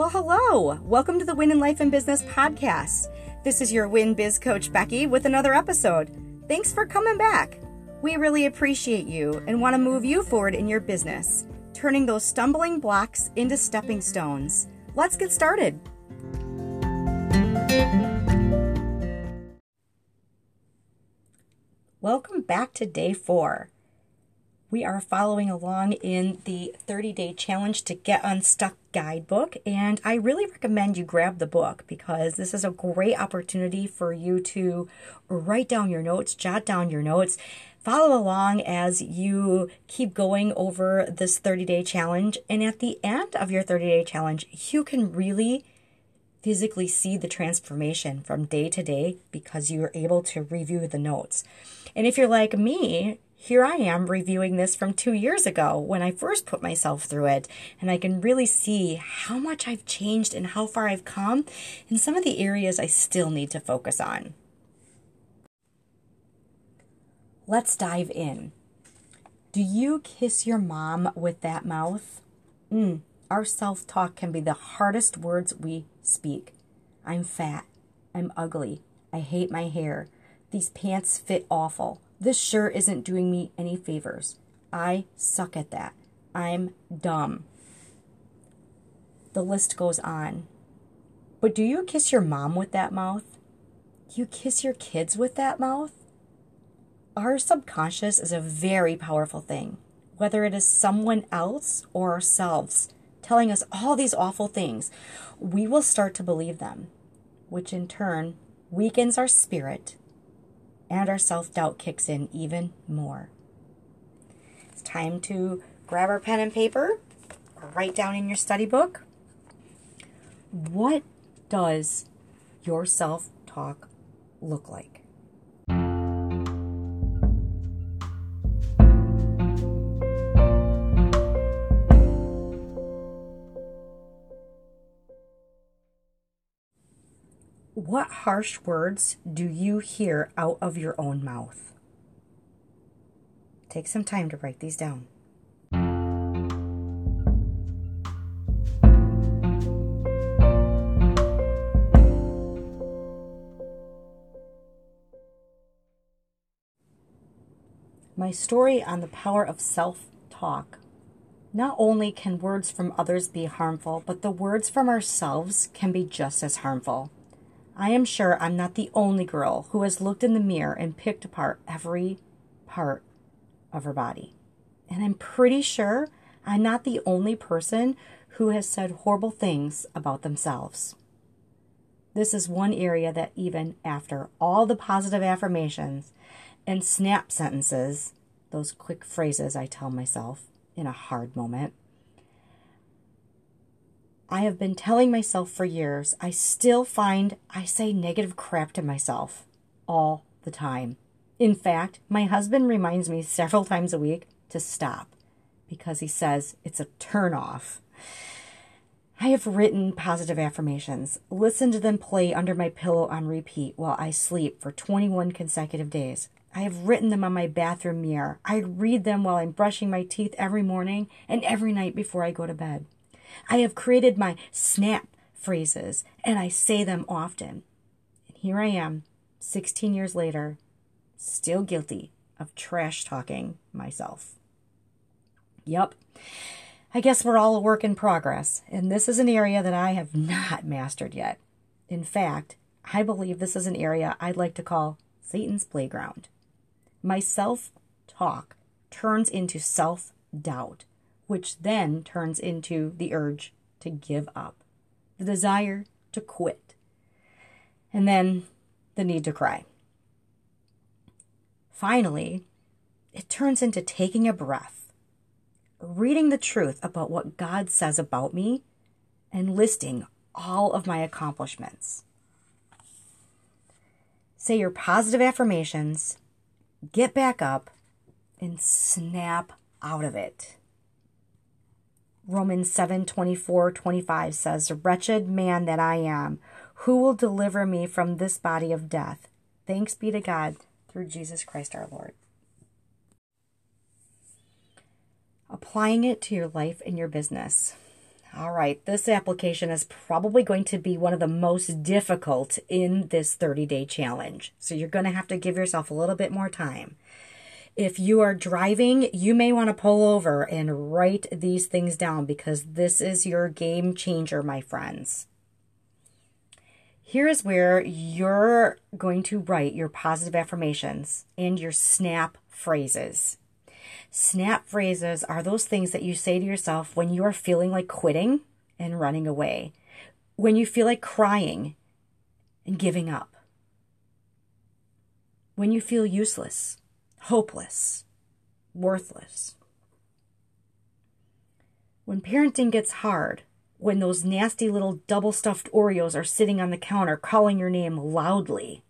Well, hello. Welcome to the Win in Life and Business podcast. This is your Win Biz Coach Becky with another episode. Thanks for coming back. We really appreciate you and want to move you forward in your business, turning those stumbling blocks into stepping stones. Let's get started. Welcome back to day four. We are following along in the 30 day challenge to get unstuck guidebook, and I really recommend you grab the book because this is a great opportunity for you to write down your notes, jot down your notes, follow along as you keep going over this 30 day challenge. And at the end of your 30 day challenge, you can really physically see the transformation from day to day because you are able to review the notes. And if you're like me, here I am reviewing this from two years ago when I first put myself through it, and I can really see how much I've changed and how far I've come, and some of the areas I still need to focus on. Let's dive in. Do you kiss your mom with that mouth? Mm, our self talk can be the hardest words we speak. I'm fat. I'm ugly. I hate my hair. These pants fit awful. This sure isn't doing me any favors. I suck at that. I'm dumb. The list goes on. But do you kiss your mom with that mouth? Do you kiss your kids with that mouth? Our subconscious is a very powerful thing, whether it is someone else or ourselves telling us all these awful things, we will start to believe them, which in turn weakens our spirit and our self doubt kicks in even more. It's time to grab our pen and paper write down in your study book what does your self talk look like? What harsh words do you hear out of your own mouth? Take some time to write these down. My story on the power of self talk. Not only can words from others be harmful, but the words from ourselves can be just as harmful. I am sure I'm not the only girl who has looked in the mirror and picked apart every part of her body. And I'm pretty sure I'm not the only person who has said horrible things about themselves. This is one area that, even after all the positive affirmations and snap sentences, those quick phrases I tell myself in a hard moment, I have been telling myself for years, I still find I say negative crap to myself all the time. In fact, my husband reminds me several times a week to stop because he says it's a turnoff. I have written positive affirmations, listened to them play under my pillow on repeat while I sleep for 21 consecutive days. I have written them on my bathroom mirror. I read them while I'm brushing my teeth every morning and every night before I go to bed. I have created my snap phrases and I say them often. And here I am, 16 years later, still guilty of trash talking myself. Yup. I guess we're all a work in progress, and this is an area that I have not mastered yet. In fact, I believe this is an area I'd like to call Satan's playground. My self talk turns into self doubt which then turns into the urge to give up, the desire to quit, and then the need to cry. Finally, it turns into taking a breath, reading the truth about what God says about me, and listing all of my accomplishments. Say your positive affirmations, get back up, and snap out of it. Romans 7 24 25 says, Wretched man that I am, who will deliver me from this body of death? Thanks be to God through Jesus Christ our Lord. Applying it to your life and your business. All right, this application is probably going to be one of the most difficult in this 30 day challenge. So you're going to have to give yourself a little bit more time. If you are driving, you may want to pull over and write these things down because this is your game changer, my friends. Here is where you're going to write your positive affirmations and your snap phrases. Snap phrases are those things that you say to yourself when you are feeling like quitting and running away, when you feel like crying and giving up, when you feel useless, hopeless, worthless. When parenting gets hard, when those nasty little double stuffed Oreos are sitting on the counter calling your name loudly.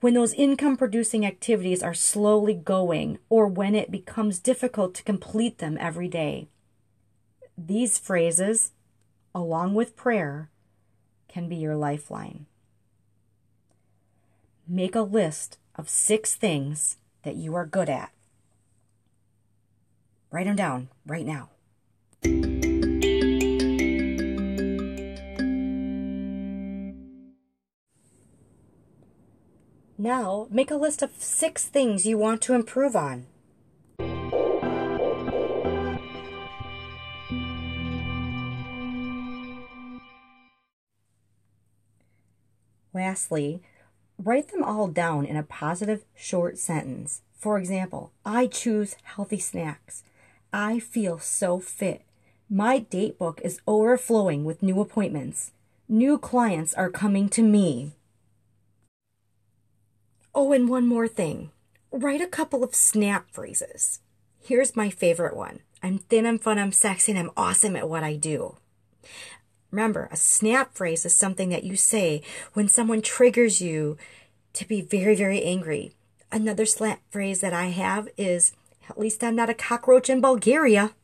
When those income producing activities are slowly going, or when it becomes difficult to complete them every day. These phrases, along with prayer, can be your lifeline. Make a list of six things that you are good at. Write them down right now. Now, make a list of six things you want to improve on. Lastly, write them all down in a positive short sentence. For example, I choose healthy snacks. I feel so fit. My date book is overflowing with new appointments. New clients are coming to me. Oh, and one more thing write a couple of snap phrases. Here's my favorite one I'm thin, I'm fun, I'm sexy, and I'm awesome at what I do. Remember, a snap phrase is something that you say when someone triggers you to be very, very angry. Another snap phrase that I have is, at least I'm not a cockroach in Bulgaria.